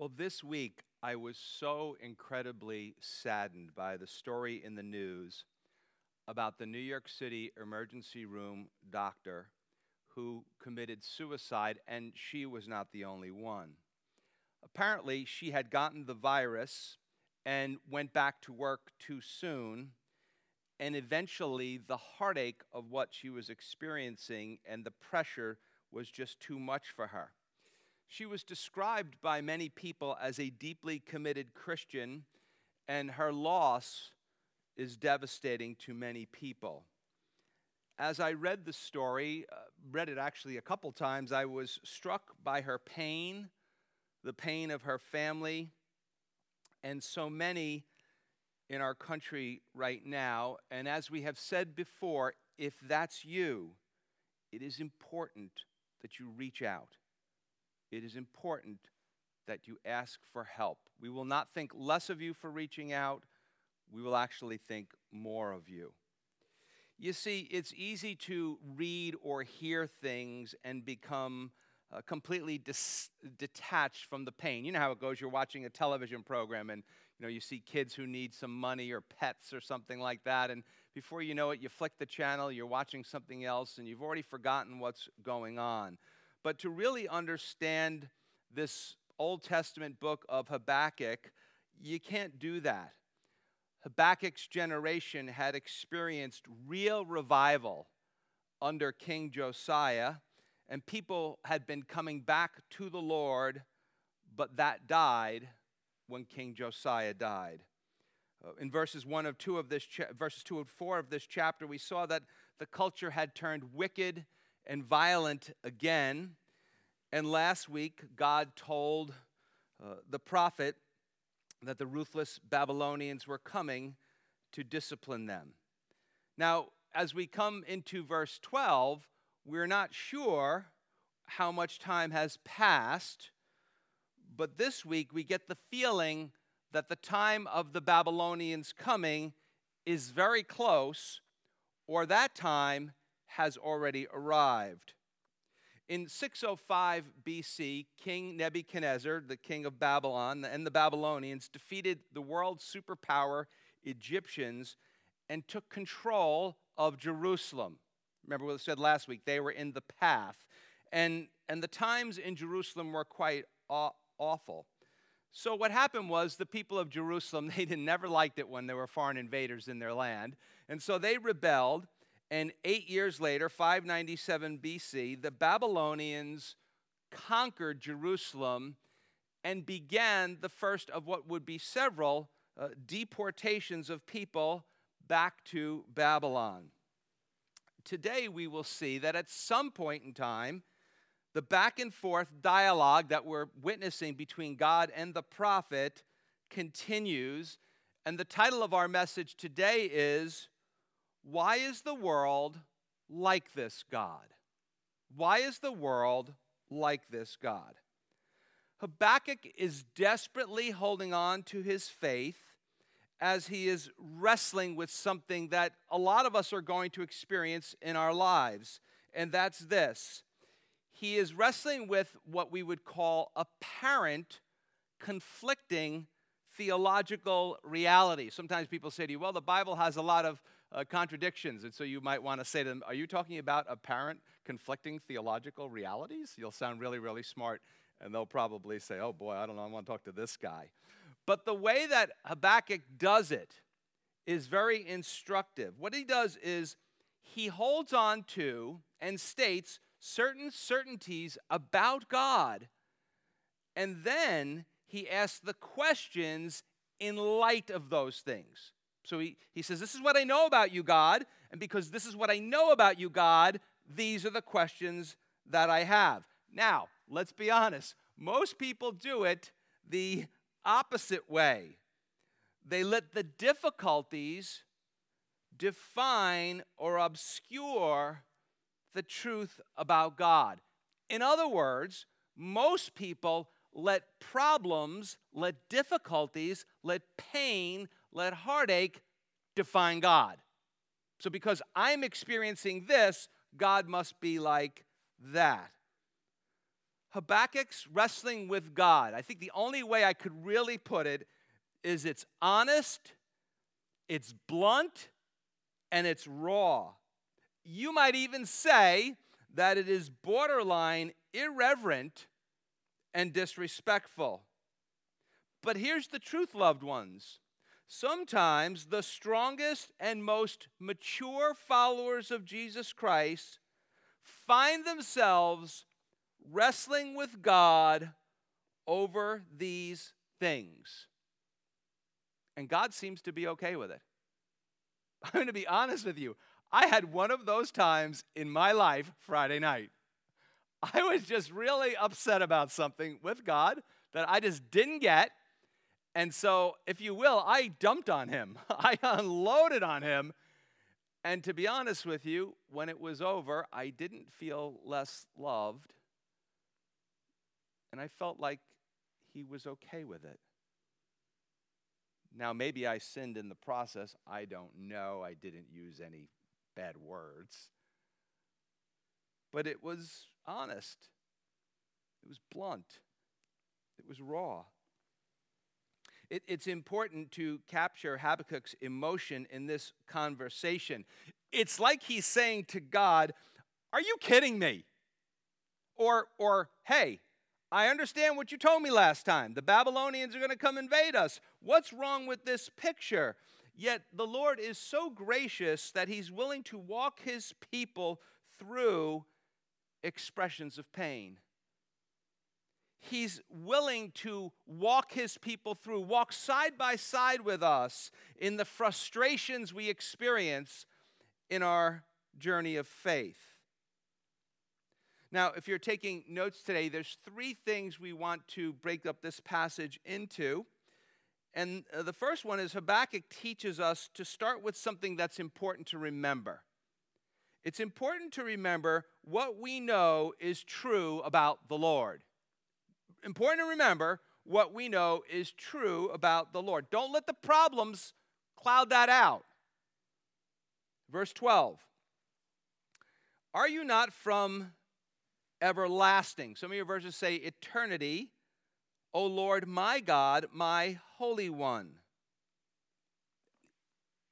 Well, this week I was so incredibly saddened by the story in the news about the New York City emergency room doctor who committed suicide, and she was not the only one. Apparently, she had gotten the virus and went back to work too soon, and eventually, the heartache of what she was experiencing and the pressure was just too much for her. She was described by many people as a deeply committed Christian, and her loss is devastating to many people. As I read the story, uh, read it actually a couple times, I was struck by her pain, the pain of her family, and so many in our country right now. And as we have said before, if that's you, it is important that you reach out it is important that you ask for help. We will not think less of you for reaching out, we will actually think more of you. You see, it's easy to read or hear things and become uh, completely dis- detached from the pain. You know how it goes. You're watching a television program and you know you see kids who need some money or pets or something like that and before you know it you flick the channel, you're watching something else and you've already forgotten what's going on. But to really understand this Old Testament book of Habakkuk, you can't do that. Habakkuk's generation had experienced real revival under King Josiah, and people had been coming back to the Lord, but that died when King Josiah died. Uh, in verses 1 of 2 of this cha- verses 2 and 4 of this chapter we saw that the culture had turned wicked and violent again. And last week, God told uh, the prophet that the ruthless Babylonians were coming to discipline them. Now, as we come into verse 12, we're not sure how much time has passed, but this week we get the feeling that the time of the Babylonians coming is very close, or that time has already arrived. In 605 BC, King Nebuchadnezzar, the king of Babylon, and the Babylonians defeated the world superpower Egyptians and took control of Jerusalem. Remember what I said last week? They were in the path. And, and the times in Jerusalem were quite aw- awful. So what happened was the people of Jerusalem, they never liked it when there were foreign invaders in their land. And so they rebelled and eight years later, 597 BC, the Babylonians conquered Jerusalem and began the first of what would be several uh, deportations of people back to Babylon. Today, we will see that at some point in time, the back and forth dialogue that we're witnessing between God and the prophet continues. And the title of our message today is why is the world like this God? Why is the world like this God? Habakkuk is desperately holding on to his faith as he is wrestling with something that a lot of us are going to experience in our lives, and that's this. He is wrestling with what we would call apparent conflicting theological reality. Sometimes people say to you, well, the Bible has a lot of uh, contradictions. And so you might want to say to them, Are you talking about apparent conflicting theological realities? You'll sound really, really smart. And they'll probably say, Oh boy, I don't know, I want to talk to this guy. But the way that Habakkuk does it is very instructive. What he does is he holds on to and states certain certainties about God, and then he asks the questions in light of those things. So he, he says, This is what I know about you, God. And because this is what I know about you, God, these are the questions that I have. Now, let's be honest. Most people do it the opposite way. They let the difficulties define or obscure the truth about God. In other words, most people let problems, let difficulties, let pain, let heartache define God. So, because I'm experiencing this, God must be like that. Habakkuk's wrestling with God. I think the only way I could really put it is it's honest, it's blunt, and it's raw. You might even say that it is borderline irreverent and disrespectful. But here's the truth, loved ones. Sometimes the strongest and most mature followers of Jesus Christ find themselves wrestling with God over these things. And God seems to be okay with it. I'm going to be honest with you. I had one of those times in my life Friday night. I was just really upset about something with God that I just didn't get. And so, if you will, I dumped on him. I unloaded on him. And to be honest with you, when it was over, I didn't feel less loved. And I felt like he was okay with it. Now, maybe I sinned in the process. I don't know. I didn't use any bad words. But it was honest, it was blunt, it was raw. It, it's important to capture Habakkuk's emotion in this conversation. It's like he's saying to God, Are you kidding me? Or, or hey, I understand what you told me last time. The Babylonians are going to come invade us. What's wrong with this picture? Yet the Lord is so gracious that he's willing to walk his people through expressions of pain. He's willing to walk his people through, walk side by side with us in the frustrations we experience in our journey of faith. Now, if you're taking notes today, there's three things we want to break up this passage into. And uh, the first one is Habakkuk teaches us to start with something that's important to remember. It's important to remember what we know is true about the Lord. Important to remember what we know is true about the Lord. Don't let the problems cloud that out. Verse 12 Are you not from everlasting. Some of your verses say eternity. O Lord, my God, my Holy One.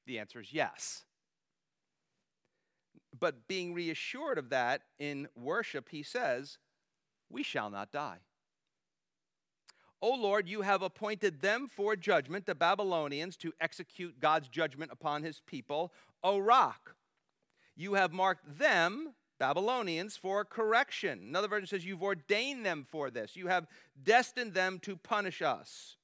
The answer is yes. But being reassured of that in worship, he says, We shall not die. O Lord, you have appointed them for judgment, the Babylonians, to execute God's judgment upon his people. O rock, you have marked them Babylonians for correction. Another version says, You've ordained them for this. You have destined them to punish us.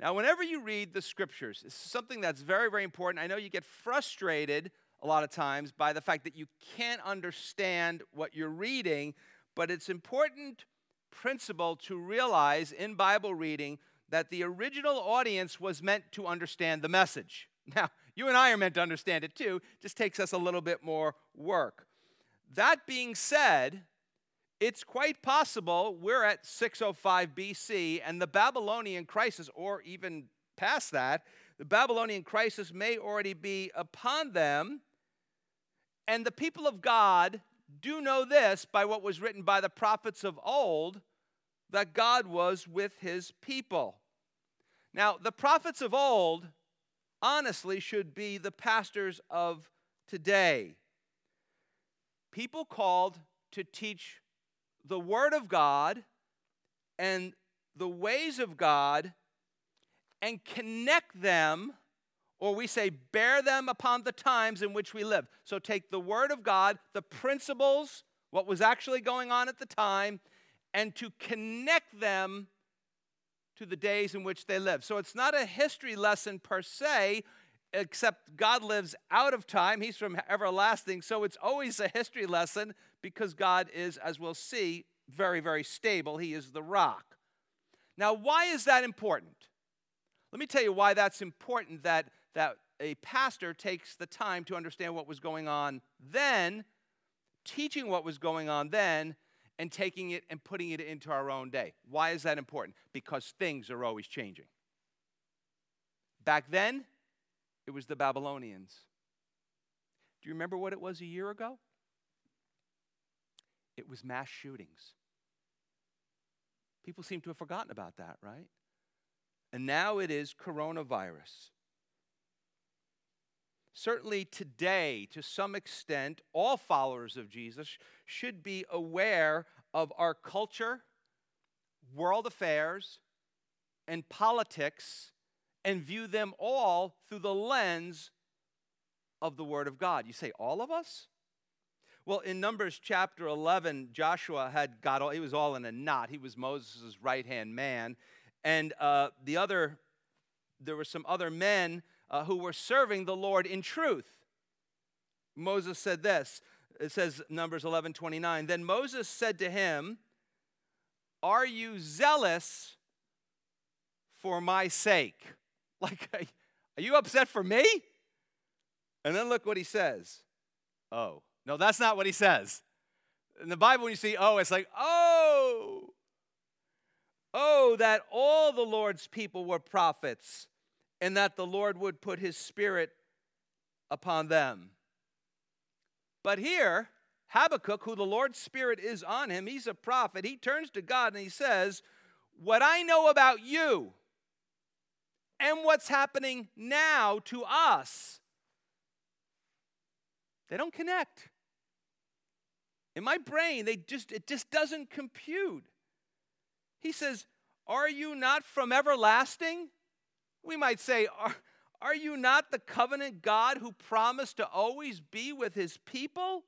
Now, whenever you read the scriptures, is something that's very, very important. I know you get frustrated a lot of times by the fact that you can't understand what you're reading, but it's important principle to realize in Bible reading that the original audience was meant to understand the message. Now, you and I are meant to understand it too, just takes us a little bit more work. That being said, it's quite possible we're at 605 BC and the Babylonian crisis, or even past that, the Babylonian crisis may already be upon them. And the people of God do know this by what was written by the prophets of old that God was with his people. Now, the prophets of old honestly should be the pastors of today people called to teach the Word of God and the ways of God and connect them, or we say bear them upon the times in which we live. So take the Word of God, the principles, what was actually going on at the time, and to connect them to the days in which they live. So it's not a history lesson per se, except God lives out of time. He's from everlasting. So it's always a history lesson because God is, as we'll see, very, very stable. He is the rock. Now, why is that important? Let me tell you why that's important that, that a pastor takes the time to understand what was going on then, teaching what was going on then, and taking it and putting it into our own day. Why is that important? Because things are always changing. Back then, it was the Babylonians. Do you remember what it was a year ago? It was mass shootings. People seem to have forgotten about that, right? And now it is coronavirus. Certainly today, to some extent, all followers of Jesus should be aware of our culture, world affairs, and politics and view them all through the lens of the Word of God. You say, all of us? Well, in Numbers chapter 11, Joshua had got all, he was all in a knot. He was Moses' right hand man. And uh, the other, there were some other men uh, who were serving the Lord in truth. Moses said this it says, Numbers 11 29. Then Moses said to him, Are you zealous for my sake? Like, are you upset for me? And then look what he says. Oh, no, that's not what he says. In the Bible, when you see oh, it's like, oh, oh, that all the Lord's people were prophets and that the Lord would put his spirit upon them. But here, Habakkuk, who the Lord's spirit is on him, he's a prophet, he turns to God and he says, What I know about you and what's happening now to us, they don't connect. In my brain, they just it just doesn't compute. He says, Are you not from everlasting? We might say, Are, are you not the covenant God who promised to always be with his people?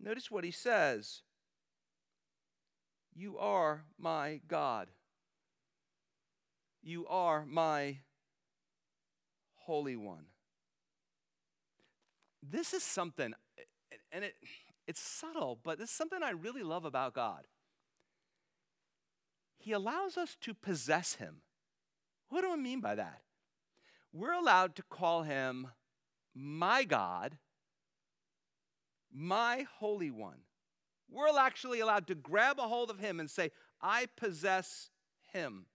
Notice what he says You are my God. You are my Holy One. This is something and it, it's subtle, but it's something I really love about God. He allows us to possess Him. What do I mean by that? We're allowed to call Him my God, my Holy One. We're actually allowed to grab a hold of Him and say, I possess Him.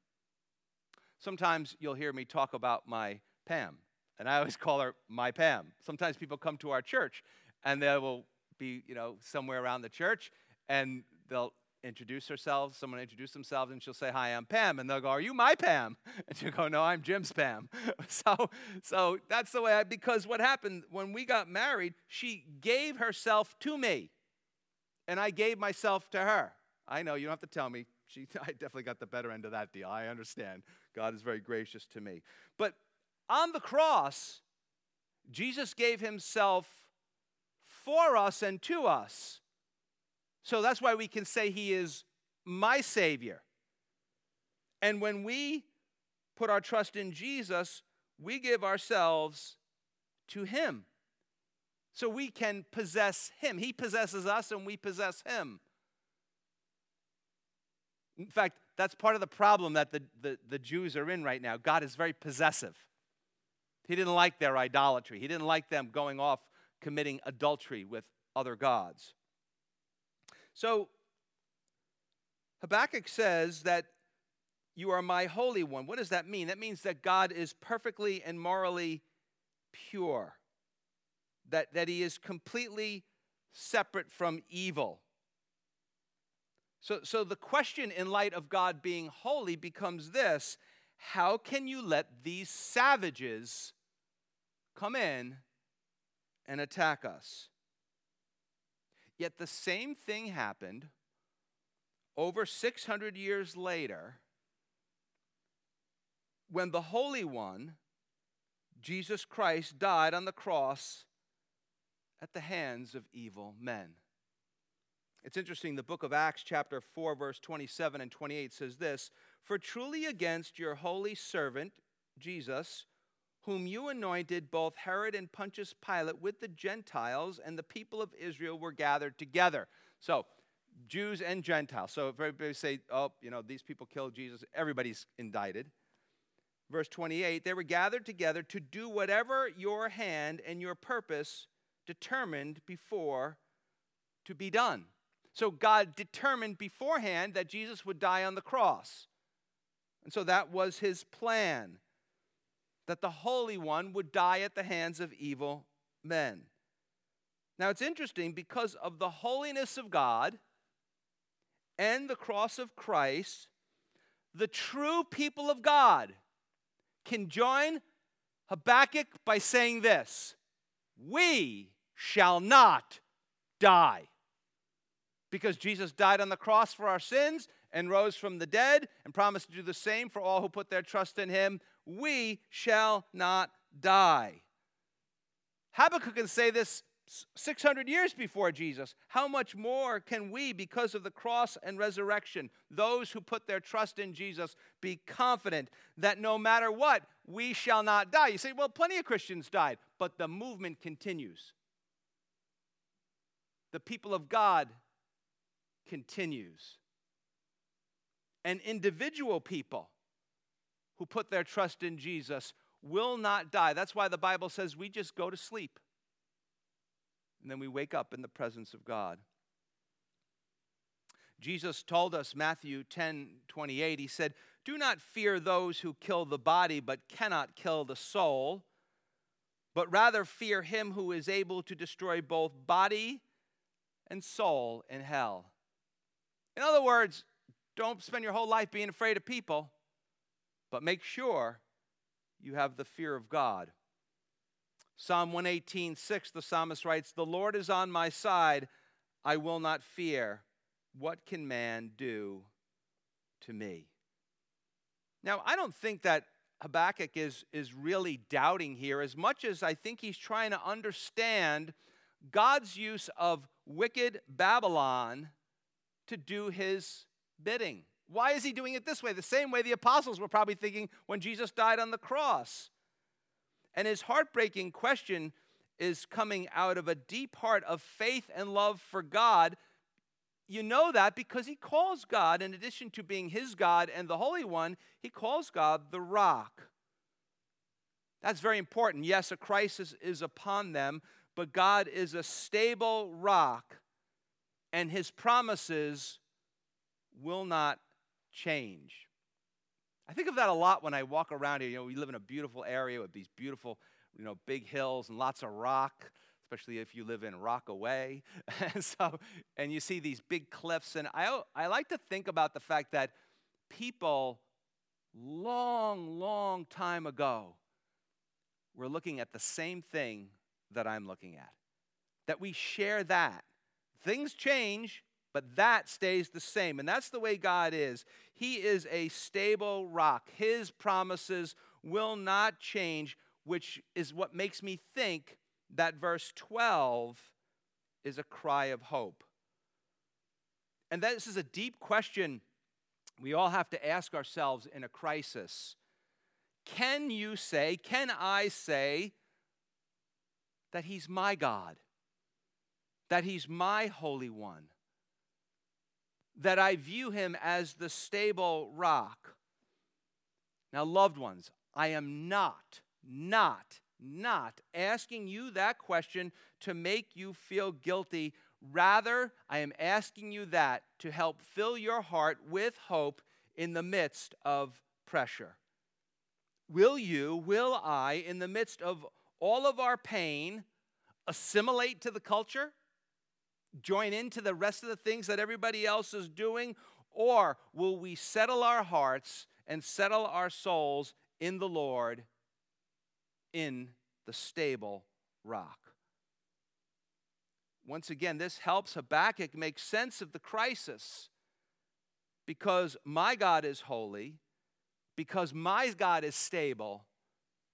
Sometimes you'll hear me talk about my Pam, and I always call her my Pam. Sometimes people come to our church and they will be, you know, somewhere around the church, and they'll introduce themselves. Someone introduce themselves, and she'll say, "Hi, I'm Pam," and they'll go, "Are you my Pam?" And she'll go, "No, I'm Jim's Pam." so, so that's the way. I, because what happened when we got married, she gave herself to me, and I gave myself to her. I know you don't have to tell me. She, I definitely got the better end of that deal. I understand. God is very gracious to me. But on the cross, Jesus gave himself for us and to us. So that's why we can say he is my Savior. And when we put our trust in Jesus, we give ourselves to him. So we can possess him. He possesses us and we possess him. In fact, that's part of the problem that the, the, the Jews are in right now. God is very possessive. He didn't like their idolatry, He didn't like them going off committing adultery with other gods. So, Habakkuk says that you are my holy one. What does that mean? That means that God is perfectly and morally pure, that, that he is completely separate from evil. So, so the question in light of God being holy becomes this how can you let these savages come in and attack us. Yet the same thing happened over 600 years later when the Holy One, Jesus Christ, died on the cross at the hands of evil men. It's interesting, the book of Acts, chapter 4, verse 27 and 28 says this For truly against your holy servant, Jesus, whom you anointed, both Herod and Pontius Pilate, with the Gentiles and the people of Israel were gathered together. So, Jews and Gentiles. So, if everybody say, oh, you know, these people killed Jesus, everybody's indicted. Verse 28 they were gathered together to do whatever your hand and your purpose determined before to be done. So, God determined beforehand that Jesus would die on the cross. And so that was his plan that the Holy One would die at the hands of evil men. Now it's interesting because of the holiness of God and the cross of Christ, the true people of God can join Habakkuk by saying this We shall not die. Because Jesus died on the cross for our sins and rose from the dead and promised to do the same for all who put their trust in him, we shall not die. Habakkuk can say this 600 years before Jesus. How much more can we, because of the cross and resurrection, those who put their trust in Jesus, be confident that no matter what, we shall not die? You say, well, plenty of Christians died, but the movement continues. The people of God continues. And individual people who put their trust in Jesus will not die. That's why the Bible says we just go to sleep and then we wake up in the presence of God. Jesus told us, Matthew 10 28, he said, Do not fear those who kill the body but cannot kill the soul, but rather fear him who is able to destroy both body and soul in hell. In other words, don't spend your whole life being afraid of people, but make sure you have the fear of God. Psalm 118, 6, the psalmist writes, The Lord is on my side, I will not fear. What can man do to me? Now, I don't think that Habakkuk is, is really doubting here as much as I think he's trying to understand God's use of wicked Babylon to do his bidding. Why is he doing it this way? The same way the apostles were probably thinking when Jesus died on the cross. And his heartbreaking question is coming out of a deep heart of faith and love for God. You know that because he calls God, in addition to being his God and the Holy One, he calls God the rock. That's very important. Yes, a crisis is upon them, but God is a stable rock, and his promises will not change. I think of that a lot when I walk around here. You know, we live in a beautiful area with these beautiful, you know, big hills and lots of rock, especially if you live in Rockaway. and so, and you see these big cliffs. And I, I like to think about the fact that people long, long time ago were looking at the same thing that I'm looking at. That we share that. Things change, but that stays the same. And that's the way God is. He is a stable rock. His promises will not change, which is what makes me think that verse 12 is a cry of hope. And this is a deep question we all have to ask ourselves in a crisis. Can you say, can I say, that He's my God? That He's my Holy One? That I view him as the stable rock. Now, loved ones, I am not, not, not asking you that question to make you feel guilty. Rather, I am asking you that to help fill your heart with hope in the midst of pressure. Will you, will I, in the midst of all of our pain, assimilate to the culture? Join into the rest of the things that everybody else is doing? Or will we settle our hearts and settle our souls in the Lord in the stable rock? Once again, this helps Habakkuk make sense of the crisis because my God is holy, because my God is stable,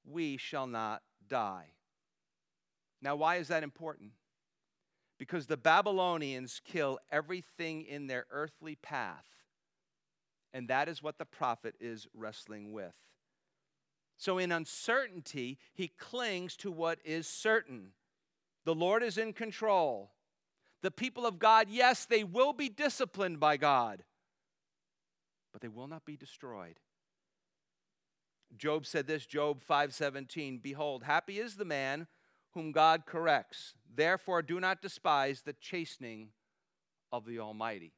we shall not die. Now, why is that important? Because the Babylonians kill everything in their earthly path. And that is what the prophet is wrestling with. So, in uncertainty, he clings to what is certain. The Lord is in control. The people of God, yes, they will be disciplined by God, but they will not be destroyed. Job said this, Job 5:17, behold, happy is the man whom God corrects. Therefore, do not despise the chastening of the Almighty.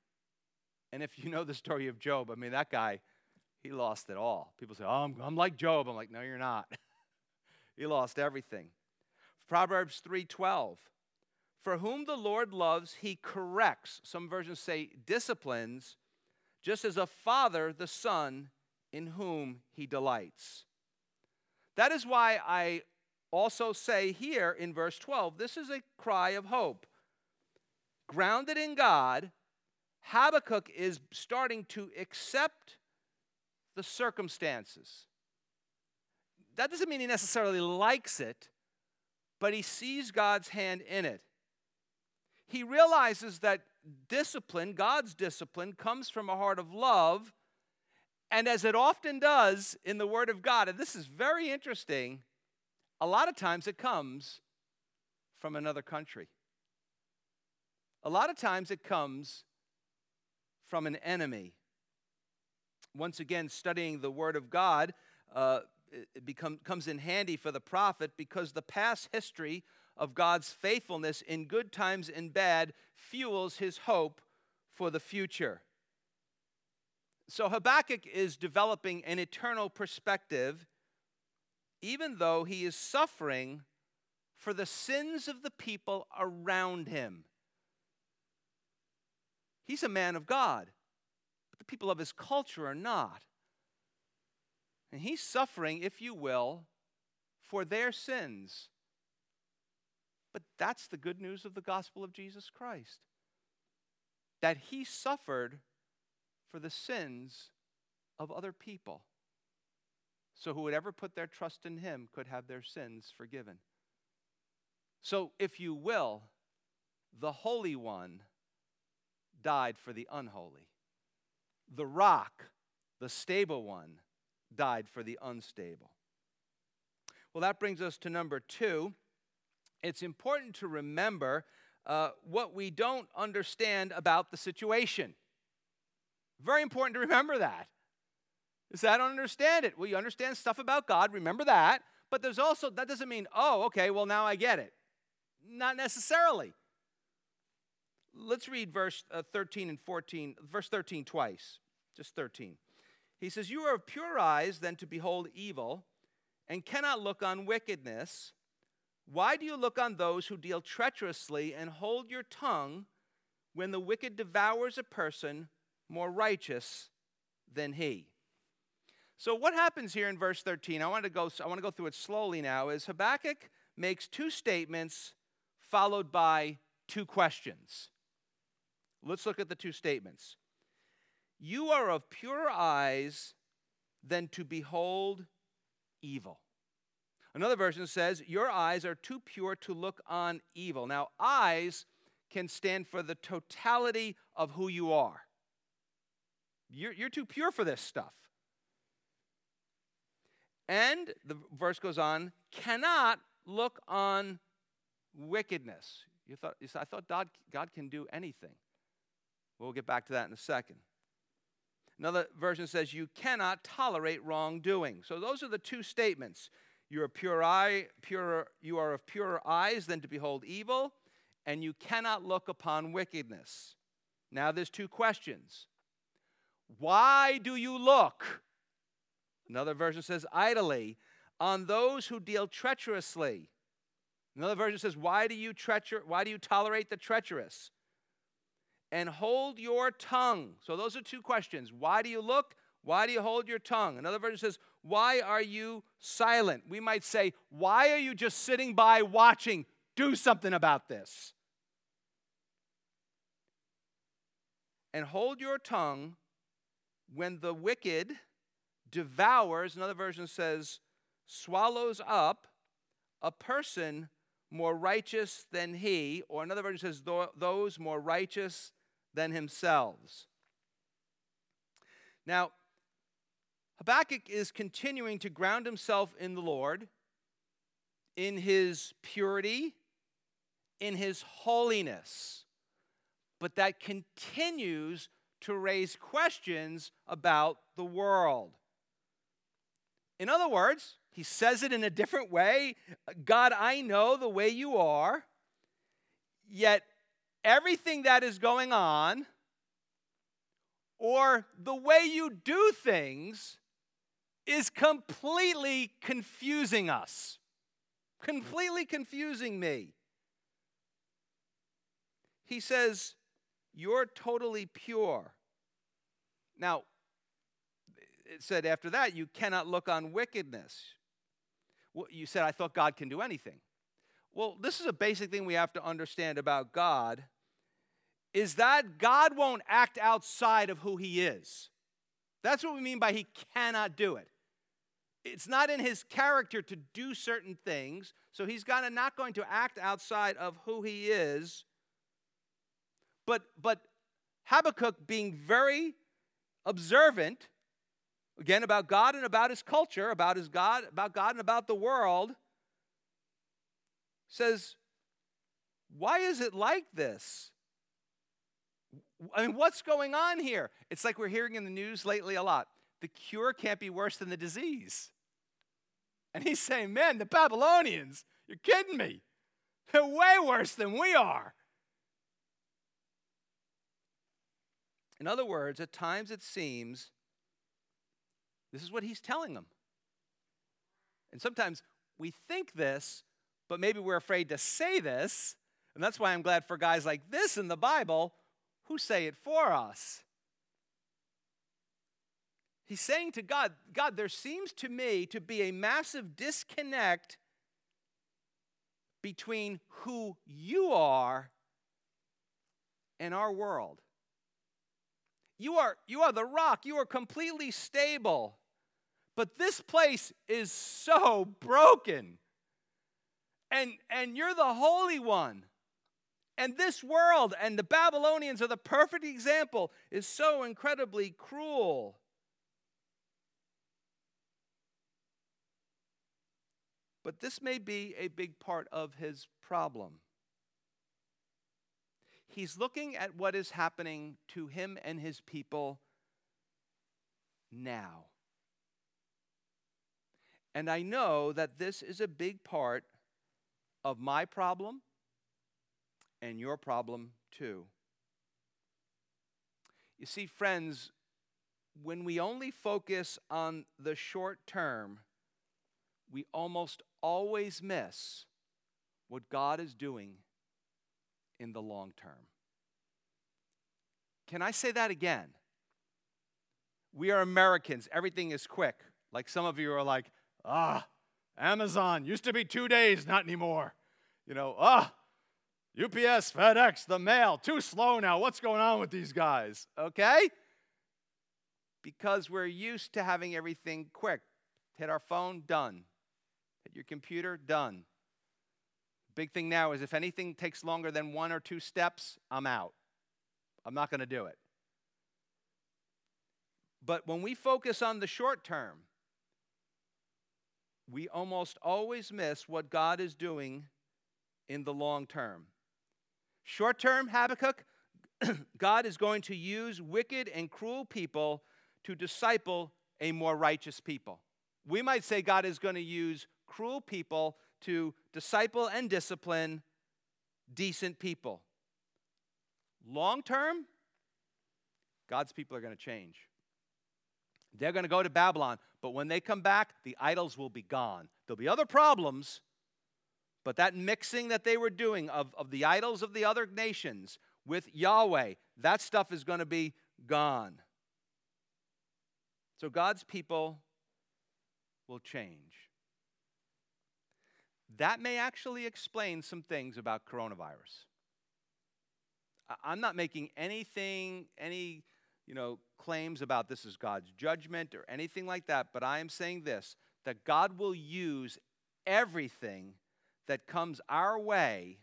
And if you know the story of Job, I mean, that guy, he lost it all. People say, oh, I'm, I'm like Job. I'm like, no, you're not. he lost everything. Proverbs 3:12. For whom the Lord loves, he corrects. Some versions say disciplines, just as a father the son in whom he delights. That is why I also say here in verse 12 this is a cry of hope. Grounded in God, Habakkuk is starting to accept the circumstances. That doesn't mean he necessarily likes it, but he sees God's hand in it. He realizes that discipline, God's discipline, comes from a heart of love. And as it often does in the Word of God, and this is very interesting, a lot of times it comes from another country. A lot of times it comes from an enemy. Once again, studying the Word of God uh, it become, comes in handy for the prophet because the past history of God's faithfulness in good times and bad fuels his hope for the future. So Habakkuk is developing an eternal perspective, even though he is suffering for the sins of the people around him. He's a man of God, but the people of his culture are not. And he's suffering, if you will, for their sins. But that's the good news of the gospel of Jesus Christ that he suffered for the sins of other people. So whoever put their trust in him could have their sins forgiven. So, if you will, the Holy One died for the unholy. The rock, the stable one, died for the unstable. Well, that brings us to number two. It's important to remember uh, what we don't understand about the situation. Very important to remember that. Is I don't understand it. Well, you understand stuff about God, remember that. But there's also, that doesn't mean, oh, okay, well, now I get it. Not necessarily. Let's read verse uh, 13 and 14, verse 13 twice, just 13. He says, You are of pure eyes then to behold evil, and cannot look on wickedness. Why do you look on those who deal treacherously and hold your tongue when the wicked devours a person more righteous than he? So what happens here in verse 13? I want to go I want to go through it slowly now is Habakkuk makes two statements followed by two questions. Let's look at the two statements. You are of purer eyes than to behold evil. Another version says, Your eyes are too pure to look on evil. Now, eyes can stand for the totality of who you are. You're, you're too pure for this stuff. And the verse goes on, cannot look on wickedness. You thought, you said, I thought God, God can do anything. We'll get back to that in a second. Another version says, You cannot tolerate wrongdoing. So those are the two statements. You are pure eye, pure, you are of purer eyes than to behold evil, and you cannot look upon wickedness. Now there's two questions. Why do you look? Another version says idly on those who deal treacherously. Another version says, Why do you treacher why do you tolerate the treacherous? and hold your tongue. So, those are two questions. Why do you look? Why do you hold your tongue? Another version says, Why are you silent? We might say, Why are you just sitting by watching? Do something about this. And hold your tongue when the wicked devours, another version says, swallows up a person more righteous than he, or another version says, those more righteous than themselves. Now, Habakkuk is continuing to ground himself in the Lord, in his purity, in his holiness, but that continues to raise questions about the world. In other words, he says it in a different way God, I know the way you are, yet everything that is going on or the way you do things is completely confusing us, completely confusing me. he says, You're totally pure. Now, it said after that, you cannot look on wickedness. Well, you said, I thought God can do anything. Well, this is a basic thing we have to understand about God is that God won't act outside of who he is. That's what we mean by he cannot do it. It's not in his character to do certain things, so he's gonna, not going to act outside of who he is. But, but Habakkuk, being very observant, again, about God and about his culture, about his God, about God and about the world, says, Why is it like this? I mean, what's going on here? It's like we're hearing in the news lately a lot. The cure can't be worse than the disease. And he's saying, Man, the Babylonians, you're kidding me. They're way worse than we are. In other words, at times it seems this is what he's telling them. And sometimes we think this, but maybe we're afraid to say this. And that's why I'm glad for guys like this in the Bible who say it for us. He's saying to God, God, there seems to me to be a massive disconnect between who you are and our world. You are, you are the rock, you are completely stable. But this place is so broken. And, and you're the Holy One. And this world and the Babylonians are the perfect example, is so incredibly cruel. But this may be a big part of his problem. He's looking at what is happening to him and his people now. And I know that this is a big part of my problem and your problem too. You see, friends, when we only focus on the short term, we almost always miss what God is doing in the long term. Can I say that again? We are Americans. Everything is quick. Like some of you are like, ah, Amazon used to be two days, not anymore. You know, ah, UPS, FedEx, the mail, too slow now. What's going on with these guys? Okay? Because we're used to having everything quick. Hit our phone, done. Hit your computer, done. Big thing now is if anything takes longer than one or two steps, I'm out. I'm not going to do it. But when we focus on the short term, we almost always miss what God is doing in the long term. Short term, Habakkuk, God is going to use wicked and cruel people to disciple a more righteous people. We might say God is going to use cruel people to disciple and discipline decent people. Long term, God's people are going to change. They're going to go to Babylon, but when they come back, the idols will be gone. There'll be other problems, but that mixing that they were doing of, of the idols of the other nations with Yahweh, that stuff is going to be gone. So God's people will change. That may actually explain some things about coronavirus. I'm not making anything, any, you know, claims about this is God's judgment or anything like that, but I am saying this that God will use everything that comes our way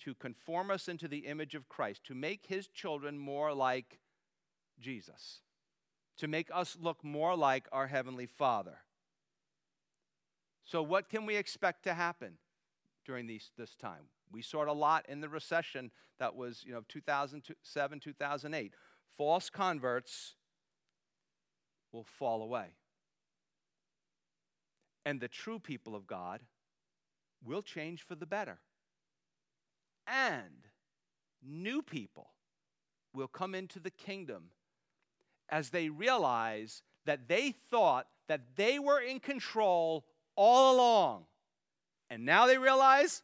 to conform us into the image of Christ, to make his children more like Jesus, to make us look more like our Heavenly Father. So, what can we expect to happen during these, this time? We saw it a lot in the recession that was, you know, 2007, 2008. False converts will fall away. And the true people of God will change for the better. And new people will come into the kingdom as they realize that they thought that they were in control all along. And now they realize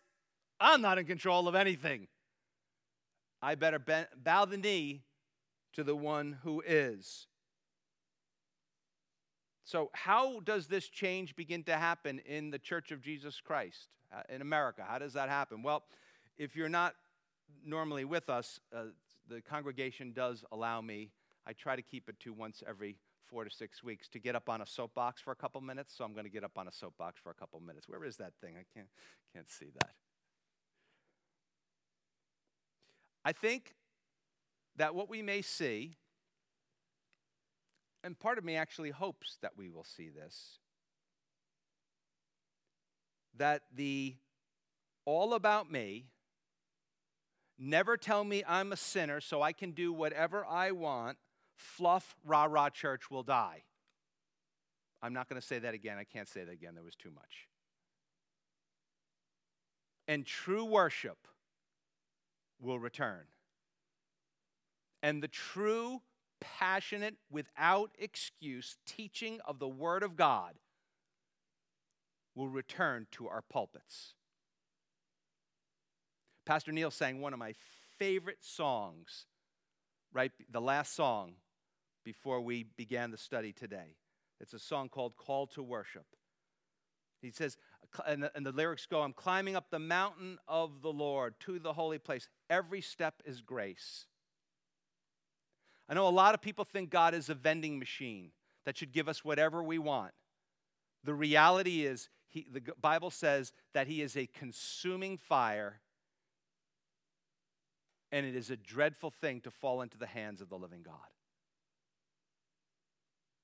I'm not in control of anything. I better bow the knee to the one who is. So, how does this change begin to happen in the Church of Jesus Christ uh, in America? How does that happen? Well, if you're not normally with us, uh, the congregation does allow me, I try to keep it to once every four to six weeks, to get up on a soapbox for a couple minutes. So, I'm going to get up on a soapbox for a couple minutes. Where is that thing? I can't, can't see that. I think that what we may see and part of me actually hopes that we will see this that the all about me, never tell me I'm a sinner so I can do whatever I want, fluff, rah rah church will die. I'm not going to say that again. I can't say that again. There was too much. And true worship will return. And the true passionate, without excuse teaching of the Word of God will return to our pulpits. Pastor Neil sang one of my favorite songs, right? The last song before we began the study today. It's a song called Call to Worship. He says, and the, and the, lyrics go, I'm climbing up the mountain of the Lord to the holy place. Every step is grace. I know a lot of people think God is a vending machine that should give us whatever we want. The reality is, he, the Bible says that He is a consuming fire, and it is a dreadful thing to fall into the hands of the living God.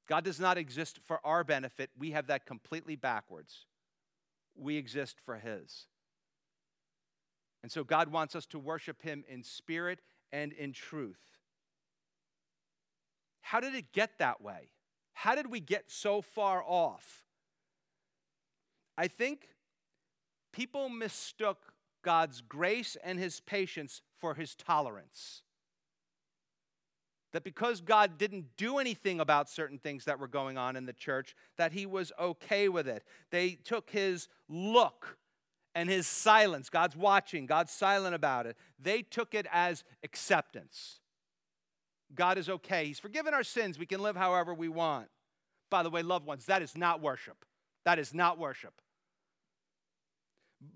God does not exist for our benefit. We have that completely backwards. We exist for His. And so God wants us to worship Him in spirit and in truth. How did it get that way? How did we get so far off? I think people mistook God's grace and his patience for his tolerance. That because God didn't do anything about certain things that were going on in the church, that he was okay with it. They took his look and his silence, God's watching, God's silent about it, they took it as acceptance. God is okay. He's forgiven our sins. We can live however we want. By the way, loved ones, that is not worship. That is not worship.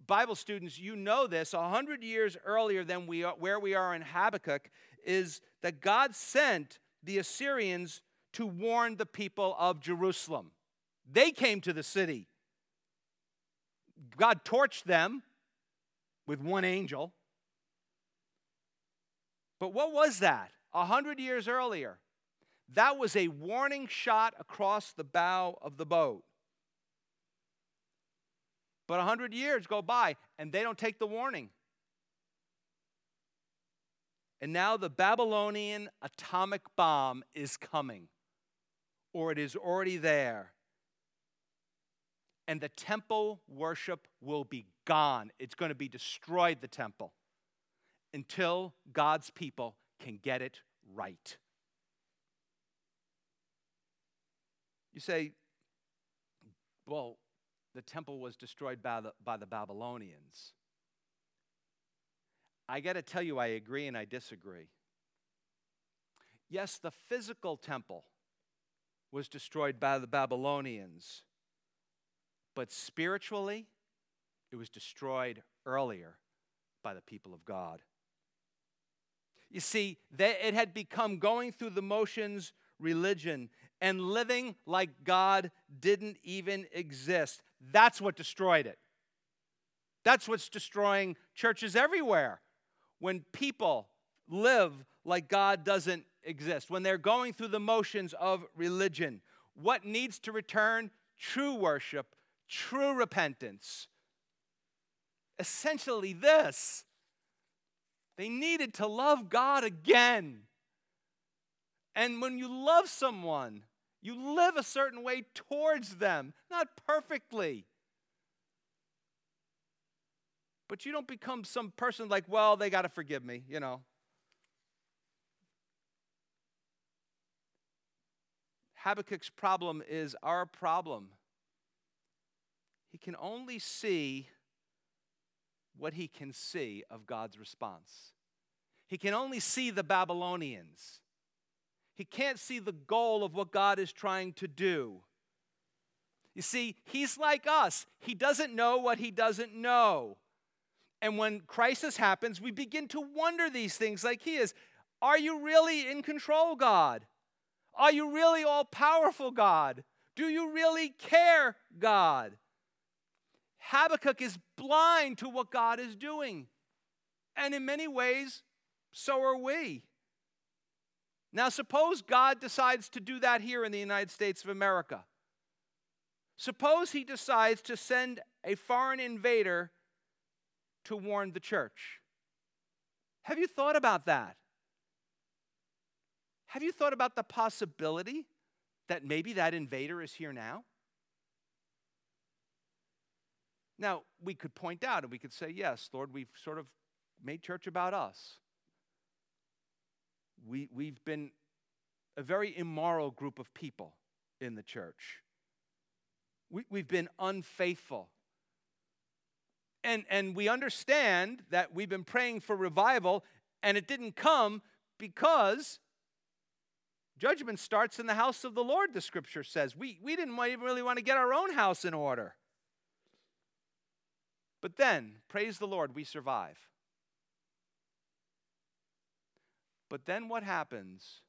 Bible students, you know this. A hundred years earlier than we are, where we are in Habakkuk is that God sent the Assyrians to warn the people of Jerusalem. They came to the city. God torched them with one angel. But what was that? A hundred years earlier. That was a warning shot across the bow of the boat. But a hundred years go by and they don't take the warning. And now the Babylonian atomic bomb is coming, or it is already there. And the temple worship will be gone. It's going to be destroyed, the temple, until God's people can get it right. You say, well, the temple was destroyed by the, by the Babylonians. I got to tell you, I agree and I disagree. Yes, the physical temple was destroyed by the Babylonians, but spiritually, it was destroyed earlier by the people of God. You see, it had become going through the motions religion and living like God didn't even exist. That's what destroyed it. That's what's destroying churches everywhere. When people live like God doesn't exist, when they're going through the motions of religion, what needs to return? True worship, true repentance. Essentially, this they needed to love God again. And when you love someone, you live a certain way towards them, not perfectly. But you don't become some person like, well, they got to forgive me, you know. Habakkuk's problem is our problem. He can only see what he can see of God's response. He can only see the Babylonians. He can't see the goal of what God is trying to do. You see, he's like us. He doesn't know what he doesn't know. And when crisis happens, we begin to wonder these things like he is. Are you really in control, God? Are you really all powerful, God? Do you really care, God? Habakkuk is blind to what God is doing. And in many ways, so are we. Now, suppose God decides to do that here in the United States of America. Suppose he decides to send a foreign invader to warn the church. Have you thought about that? Have you thought about the possibility that maybe that invader is here now? Now, we could point out and we could say, yes, Lord, we've sort of made church about us. We, we've been a very immoral group of people in the church. We, we've been unfaithful. And, and we understand that we've been praying for revival and it didn't come because judgment starts in the house of the Lord, the scripture says. We, we didn't even really want to get our own house in order. But then, praise the Lord, we survive. But then what happens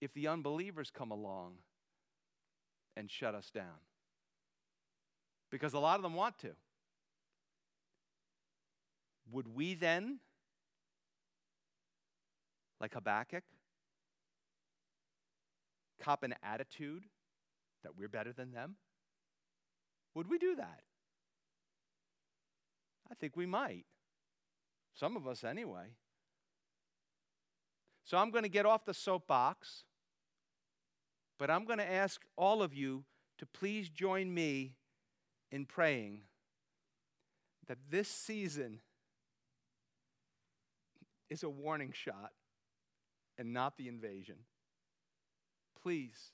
if the unbelievers come along and shut us down? Because a lot of them want to. Would we then, like Habakkuk, cop an attitude that we're better than them? Would we do that? I think we might. Some of us, anyway. So I'm going to get off the soapbox, but I'm going to ask all of you to please join me in praying that this season is a warning shot and not the invasion. Please,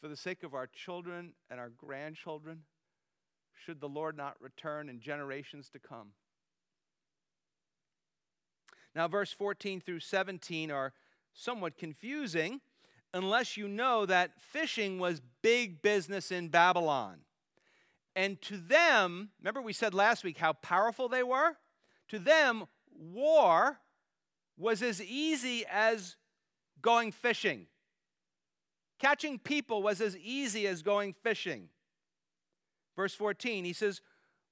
for the sake of our children and our grandchildren, should the Lord not return in generations to come. Now, verse 14 through 17 are somewhat confusing unless you know that fishing was big business in Babylon. And to them, remember we said last week how powerful they were? To them, war was as easy as going fishing. Catching people was as easy as going fishing. Verse 14, he says,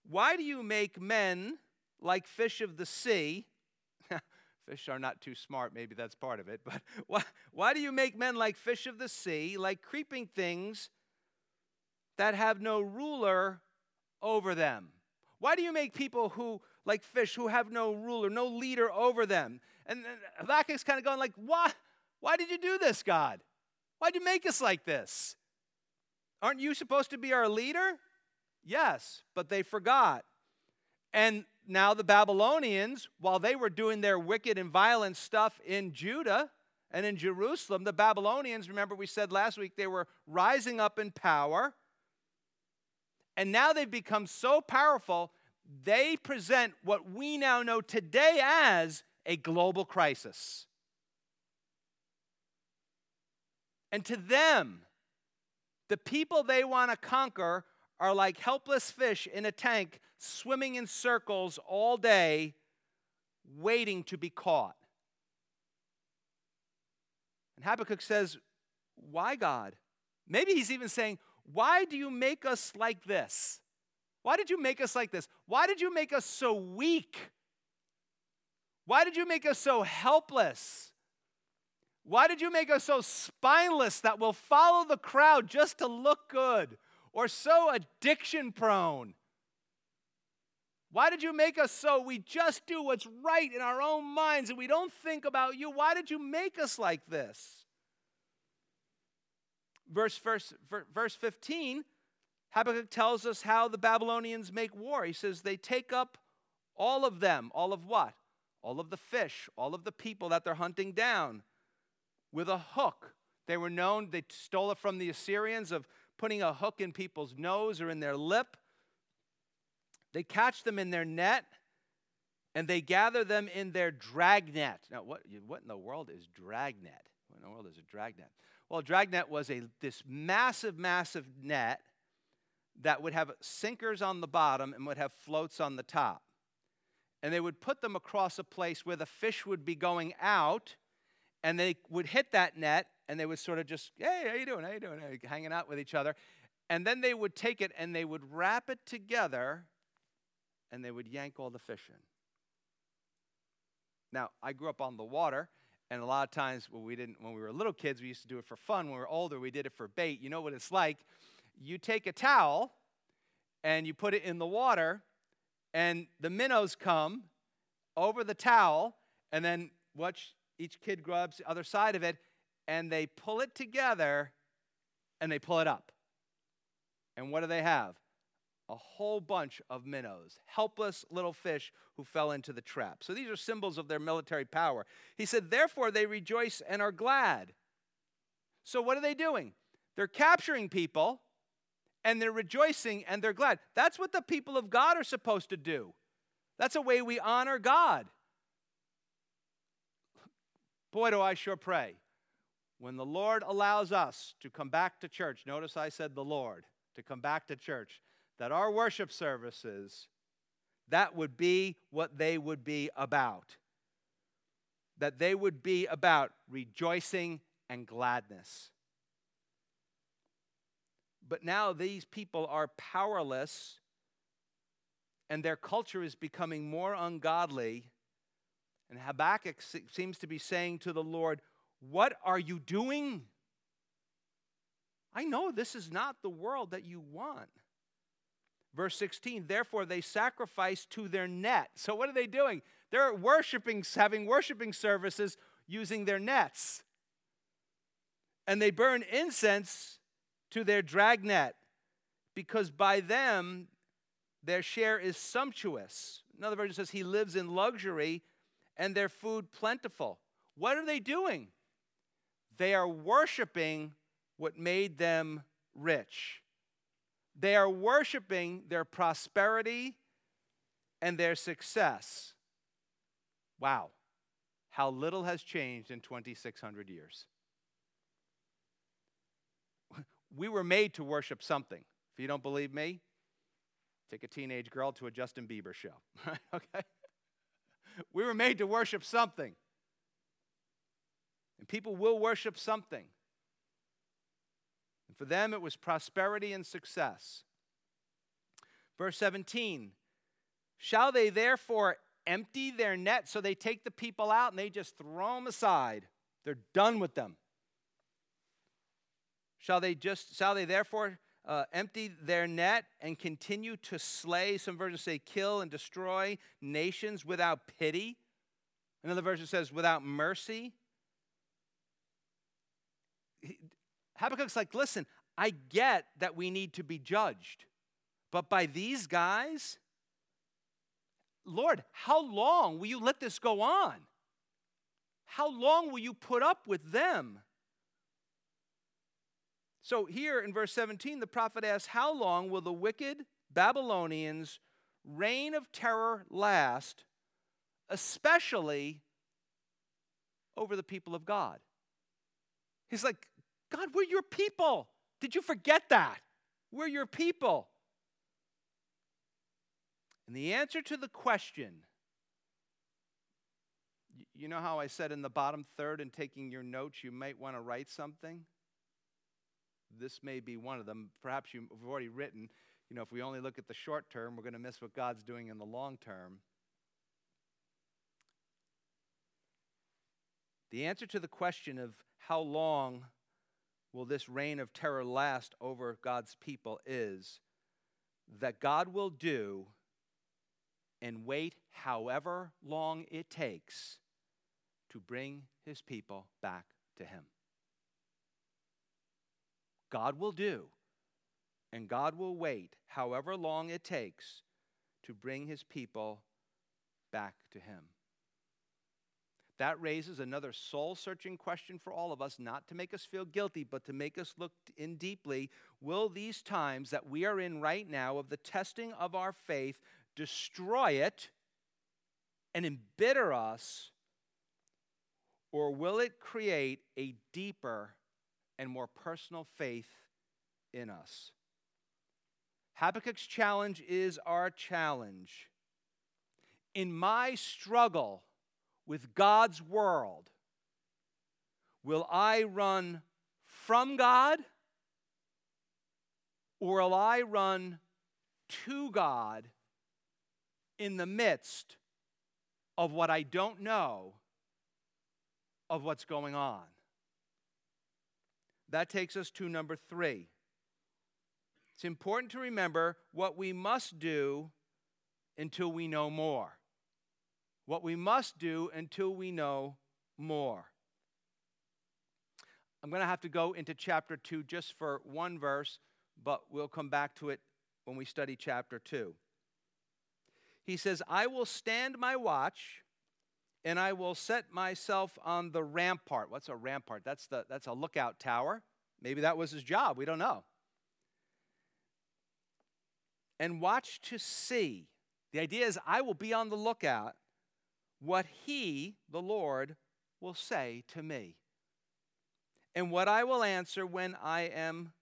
Why do you make men like fish of the sea? fish are not too smart, maybe that's part of it, but why, why do you make men like fish of the sea, like creeping things that have no ruler over them? Why do you make people who, like fish, who have no ruler, no leader over them? And Habakkuk's kind of going like, why, why did you do this, God? Why'd you make us like this? Aren't you supposed to be our leader? Yes, but they forgot. And now the Babylonians, while they were doing their wicked and violent stuff in Judah and in Jerusalem, the Babylonians, remember we said last week, they were rising up in power. And now they've become so powerful, they present what we now know today as a global crisis. And to them, the people they want to conquer are like helpless fish in a tank swimming in circles all day, waiting to be caught. And Habakkuk says, Why, God? Maybe he's even saying, Why do you make us like this? Why did you make us like this? Why did you make us so weak? Why did you make us so helpless? Why did you make us so spineless that we'll follow the crowd just to look good? Or so addiction prone? Why did you make us so we just do what's right in our own minds and we don't think about you? Why did you make us like this? Verse, verse, verse 15, Habakkuk tells us how the Babylonians make war. He says they take up all of them. All of what? All of the fish, all of the people that they're hunting down with a hook. They were known, they stole it from the Assyrians of putting a hook in people's nose or in their lip. They catch them in their net and they gather them in their dragnet. Now, what, what in the world is dragnet? What in the world is a dragnet? Well, dragnet was a, this massive, massive net that would have sinkers on the bottom and would have floats on the top. And they would put them across a place where the fish would be going out, and they would hit that net, and they would sort of just, hey, how you doing? How you doing? Hanging out with each other. And then they would take it and they would wrap it together, and they would yank all the fish in. Now, I grew up on the water, and a lot of times when we didn't when we were little kids, we used to do it for fun. When we were older, we did it for bait. You know what it's like? You take a towel and you put it in the water, and the minnows come over the towel, and then watch each kid grabs the other side of it, and they pull it together and they pull it up. And what do they have? a whole bunch of minnows, helpless little fish who fell into the trap. So these are symbols of their military power. He said, Therefore, they rejoice and are glad. So what are they doing? They're capturing people and they're rejoicing and they're glad. That's what the people of God are supposed to do. That's a way we honor God. Boy, do I sure pray. When the Lord allows us to come back to church, notice I said the Lord, to come back to church that our worship services, that would be what they would be about. That they would be about rejoicing and gladness. But now these people are powerless and their culture is becoming more ungodly. And Habakkuk seems to be saying to the Lord, What are you doing? I know this is not the world that you want. Verse 16, therefore they sacrifice to their net. So what are they doing? They're worshiping, having worshiping services using their nets. And they burn incense to their dragnet because by them their share is sumptuous. Another version says he lives in luxury and their food plentiful. What are they doing? They are worshiping what made them rich. They are worshiping their prosperity and their success. Wow, how little has changed in 2,600 years. We were made to worship something. If you don't believe me, take a teenage girl to a Justin Bieber show. okay? We were made to worship something. And people will worship something. And for them, it was prosperity and success. Verse 17 Shall they therefore empty their net? So they take the people out and they just throw them aside. They're done with them. Shall they just, shall they therefore uh, empty their net and continue to slay? Some versions say kill and destroy nations without pity. Another version says without mercy. Habakkuk's like, listen, I get that we need to be judged, but by these guys, Lord, how long will you let this go on? How long will you put up with them? So, here in verse 17, the prophet asks, How long will the wicked Babylonians' reign of terror last, especially over the people of God? He's like, God, we're your people. Did you forget that? We're your people. And the answer to the question, you know how I said in the bottom third in taking your notes, you might want to write something? This may be one of them. Perhaps you've already written, you know, if we only look at the short term, we're going to miss what God's doing in the long term. The answer to the question of how long will this reign of terror last over God's people is that God will do and wait however long it takes to bring his people back to him. God will do, and God will wait however long it takes to bring his people back to him. That raises another soul searching question for all of us, not to make us feel guilty, but to make us look in deeply. Will these times that we are in right now of the testing of our faith destroy it and embitter us, or will it create a deeper and more personal faith in us? Habakkuk's challenge is our challenge. In my struggle with God's world, will I run from God or will I run to God in the midst of what I don't know of what's going on? That takes us to number three. It's important to remember what we must do until we know more. What we must do until we know more. I'm going to have to go into chapter 2 just for one verse, but we'll come back to it when we study chapter 2. He says, I will stand my watch and I will set myself on the rampart. What's a rampart? That's, the, that's a lookout tower. Maybe that was his job. We don't know. And watch to see. The idea is, I will be on the lookout what he, the Lord, will say to me, and what I will answer when I am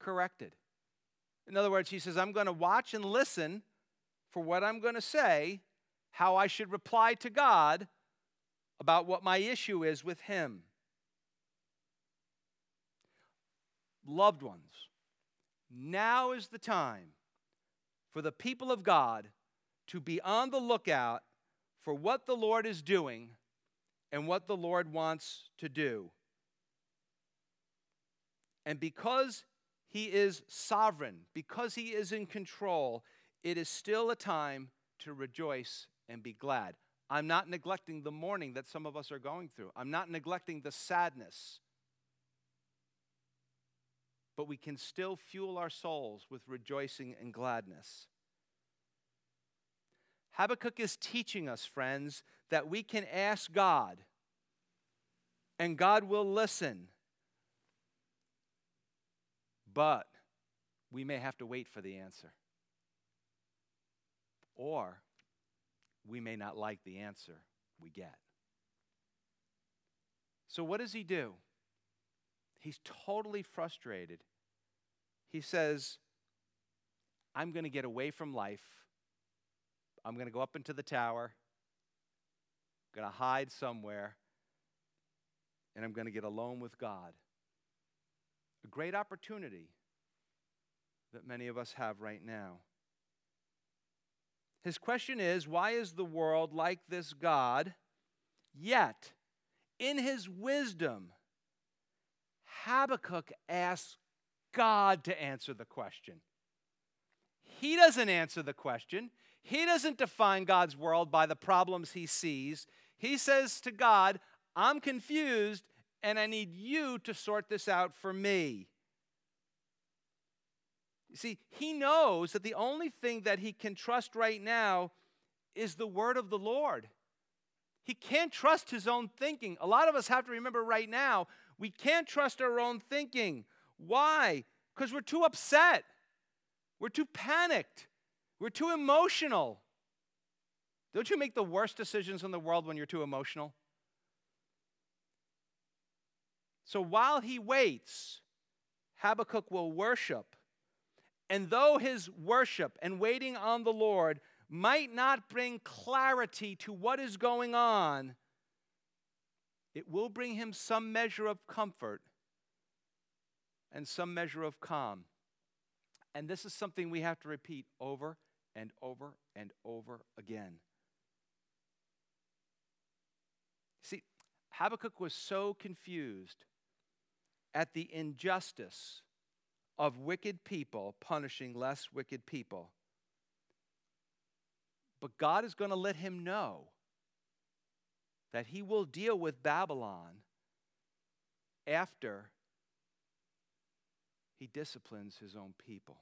corrected. In other words, he says, I'm going to watch and listen for what I'm going to say, how I should reply to God about what my issue is with him. Loved ones, now is the time for the people of God to be on the lookout for what the Lord is doing and what the Lord wants to do. And because he is sovereign, because he is in control, it is still a time to rejoice and be glad. I'm not neglecting the mourning that some of us are going through. I'm not neglecting the sadness. But we can still fuel our souls with rejoicing and gladness. Habakkuk is teaching us, friends, that we can ask God and God will listen. But we may have to wait for the answer. Or we may not like the answer we get. So, what does he do? He's totally frustrated. He says, I'm going to get away from life. I'm going to go up into the tower, I'm going to hide somewhere, and I'm going to get alone with God. A great opportunity that many of us have right now. His question is why is the world like this God? Yet, in his wisdom, Habakkuk asks God to answer the question. He doesn't answer the question. He doesn't define God's world by the problems he sees. He says to God, I'm confused and I need you to sort this out for me. You see, he knows that the only thing that he can trust right now is the word of the Lord. He can't trust his own thinking. A lot of us have to remember right now, we can't trust our own thinking. Why? Because we're too upset. We're too panicked. We're too emotional. Don't you make the worst decisions in the world when you're too emotional? So while he waits, Habakkuk will worship. And though his worship and waiting on the Lord might not bring clarity to what is going on, it will bring him some measure of comfort and some measure of calm. And this is something we have to repeat over and over and over again. See, Habakkuk was so confused at the injustice of wicked people punishing less wicked people. But God is going to let him know that he will deal with Babylon after he disciplines his own people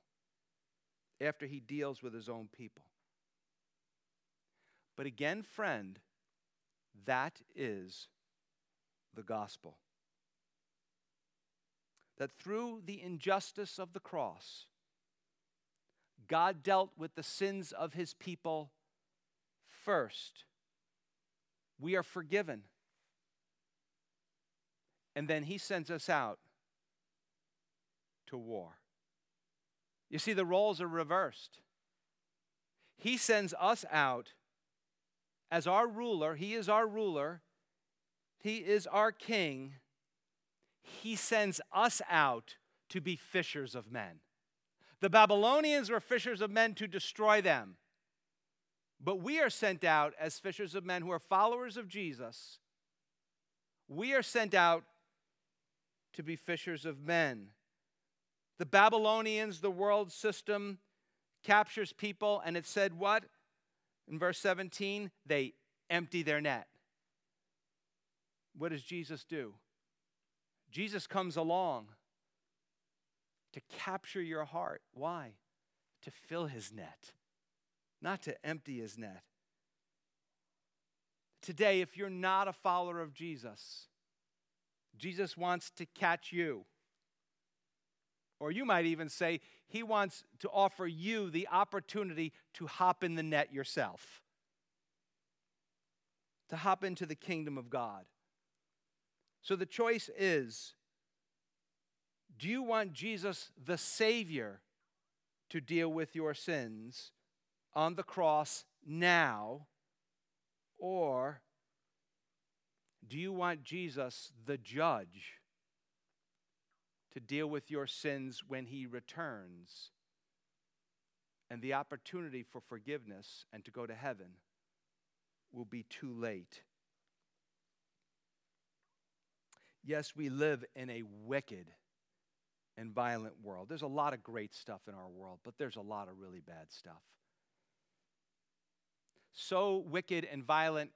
after he deals with his own people. But again, friend, that is the gospel. That through the injustice of the cross, God dealt with the sins of his people first, we are forgiven. And then he sends us out to war. You see, the roles are reversed. He sends us out as our ruler. He is our ruler. He is our king. He sends us out to be fishers of men. The Babylonians were fishers of men to destroy them. But we are sent out as fishers of men who are followers of Jesus. We are sent out to be fishers of men. The Babylonians, the world system, captures people, and it said what? In verse 17, they empty their net. What does Jesus do? Jesus comes along to capture your heart. Why? To fill his net, not to empty his net. Today, if you're not a follower of Jesus, Jesus wants to catch you. Or you might even say, He wants to offer you the opportunity to hop in the net yourself, to hop into the kingdom of God. So the choice is do you want Jesus, the Savior, to deal with your sins on the cross now? Or do you want Jesus, the judge, to deal with your sins when he returns and the opportunity for forgiveness and to go to heaven will be too late? Yes, we live in a wicked and violent world. There's a lot of great stuff in our world, but there's a lot of really bad stuff. So wicked and violent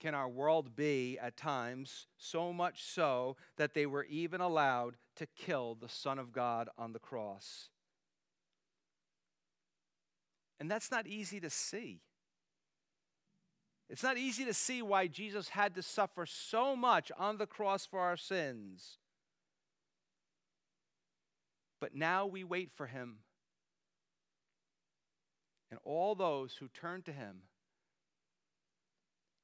can our world be at times, so much so that they were even allowed to kill the Son of God on the cross. And that's not easy to see. It's not easy to see why Jesus had to suffer so much on the cross for our sins. But now we wait for him. And all those who turn to him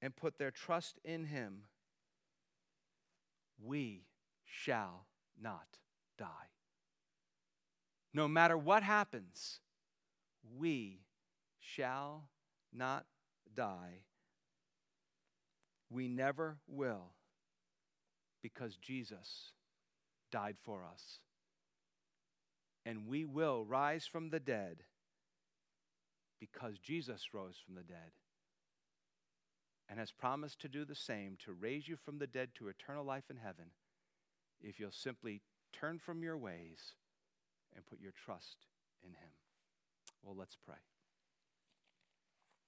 and put their trust in him, we shall not die. No matter what happens, we shall not die. We never will because Jesus died for us and we will rise from the dead because Jesus rose from the dead and has promised to do the same to raise you from the dead to eternal life in heaven if you'll simply turn from your ways and put your trust in Him. Well, let's pray.